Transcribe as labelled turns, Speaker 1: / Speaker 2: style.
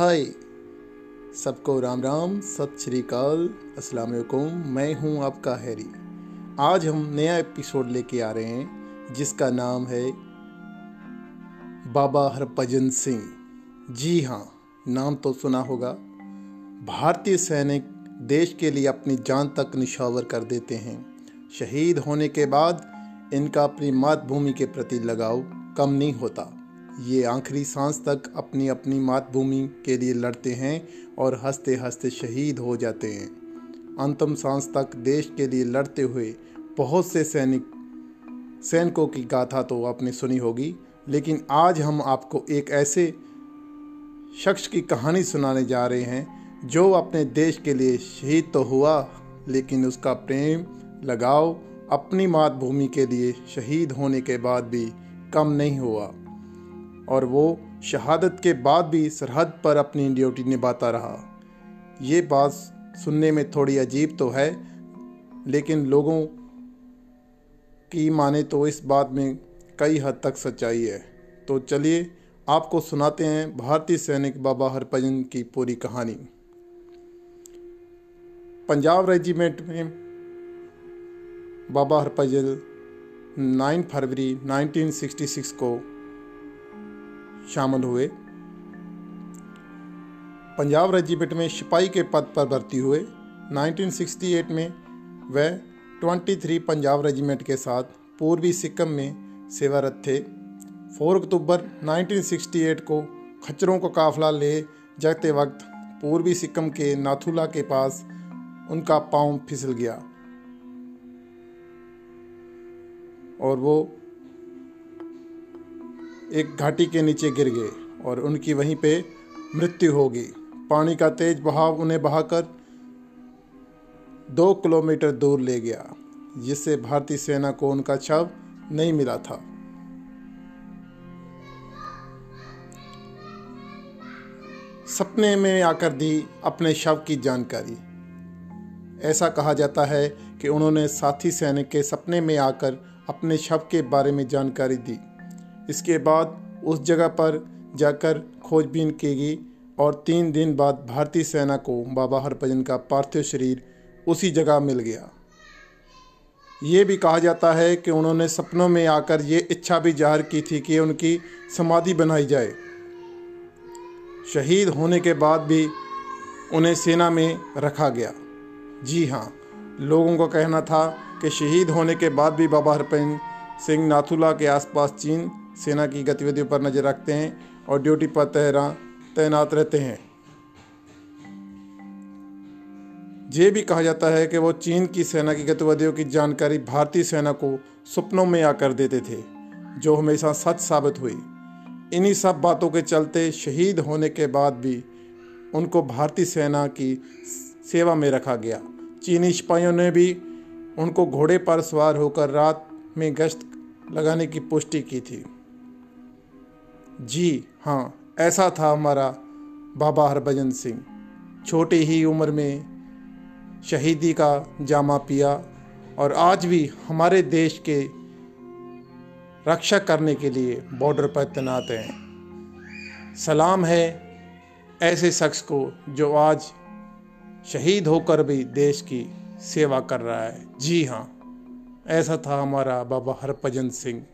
Speaker 1: हाय। सबको राम राम, सत श्री अकाल अस्सलाम वालेकुम, मैं हूँ आपका हैरी। आज हम नया एपिसोड लेके आ रहे हैं, जिसका नाम है बाबा हरभजन सिंह। जी हाँ नाम तो सुना होगा। भारतीय सैनिक देश के लिए अपनी जान तक निशावर कर देते हैं। शहीद होने के बाद इनका अपनी मातृभूमि के प्रति लगाव कम नहीं होता। ये आखिरी सांस तक अपनी अपनी मातभूमि के लिए लड़ते हैं और हँसते हँसते शहीद हो जाते हैं। अंतिम सांस तक देश के लिए लड़ते हुए बहुत से सैनिक, सैनिकों की गाथा तो आपने सुनी होगी, लेकिन आज हम आपको एक ऐसे शख्स की कहानी सुनाने जा रहे हैं जो अपने देश के लिए शहीद तो हुआ, लेकिन उसका प्रेम, लगाव, अपनी मातभूमि के लिए शहीद होने के बाद भी कम नहीं हुआ। और वो शहादत के बाद भी सरहद पर अपनी ड्यूटी निभाता रहा। ये बात सुनने में थोड़ी अजीब तो है, लेकिन लोगों की माने तो इस बात में कई हद तक सच्चाई है। तो चलिए, आपको सुनाते हैं भारतीय सैनिक बाबा हरभजन की पूरी कहानी। पंजाब रेजिमेंट में बाबा हरभजन 9 फरवरी 1966 को शामिल हुए। पंजाब रेजिमेंट में सिपाही के पद पर भर्ती हुए। 1968 में वह 23 पंजाब रेजिमेंट के साथ पूर्वी सिक्किम में सेवारत थे। 4 अक्टूबर 1968 को खच्चरों का काफिला ले जाते वक्त पूर्वी सिक्किम के नाथुला के पास उनका पाँव फिसल गया। और वो एक घाटी के नीचे गिर गए और उनकी वहीं पे मृत्यु होगी। पानी का तेज बहाव उन्हें बहाकर दो किलोमीटर दूर ले गया, जिससे भारतीय सेना को उनका शव नहीं मिला था। सपने में आकर दी अपने शव की जानकारी। ऐसा कहा जाता है कि उन्होंने साथी सैनिक के सपने में आकर अपने शव के बारे में जानकारी दी। इसके बाद उस जगह पर जाकर खोजबीन की गई और तीन दिन बाद भारतीय सेना को बाबा हरभजन का पार्थिव शरीर उसी जगह मिल गया। ये भी कहा जाता है कि उन्होंने सपनों में आकर ये इच्छा भी ज़ाहिर की थी कि उनकी समाधि बनाई जाए। शहीद होने के बाद भी उन्हें सेना में रखा गया। जी हाँ लोगों का कहना था कि शहीद होने के बाद भी बाबा हरभजन सिंह नाथुला के आसपास चीन सेना की गतिविधियों पर नज़र रखते हैं और ड्यूटी पर तहरा तैनात रहते हैं। ये भी कहा जाता है कि वो चीन की सेना की गतिविधियों की जानकारी भारतीय सेना को सपनों में आकर देते थे, जो हमेशा सच साबित हुई। इन्हीं सब बातों के चलते शहीद होने के बाद भी उनको भारतीय सेना की सेवा में रखा गया। चीनी सिपाहियों ने भी उनको घोड़े पर सवार होकर रात में गश्त लगाने की पुष्टि की थी। जी हाँ ऐसा था हमारा बाबा हरभजन सिंह। छोटी ही उम्र में शहीदी का जामा पिया और आज भी हमारे देश के रक्षा करने के लिए बॉर्डर पर तैनात हैं। सलाम है ऐसे शख्स को जो आज शहीद होकर भी देश की सेवा कर रहा है। जी हाँ ऐसा था हमारा बाबा हरभजन सिंह।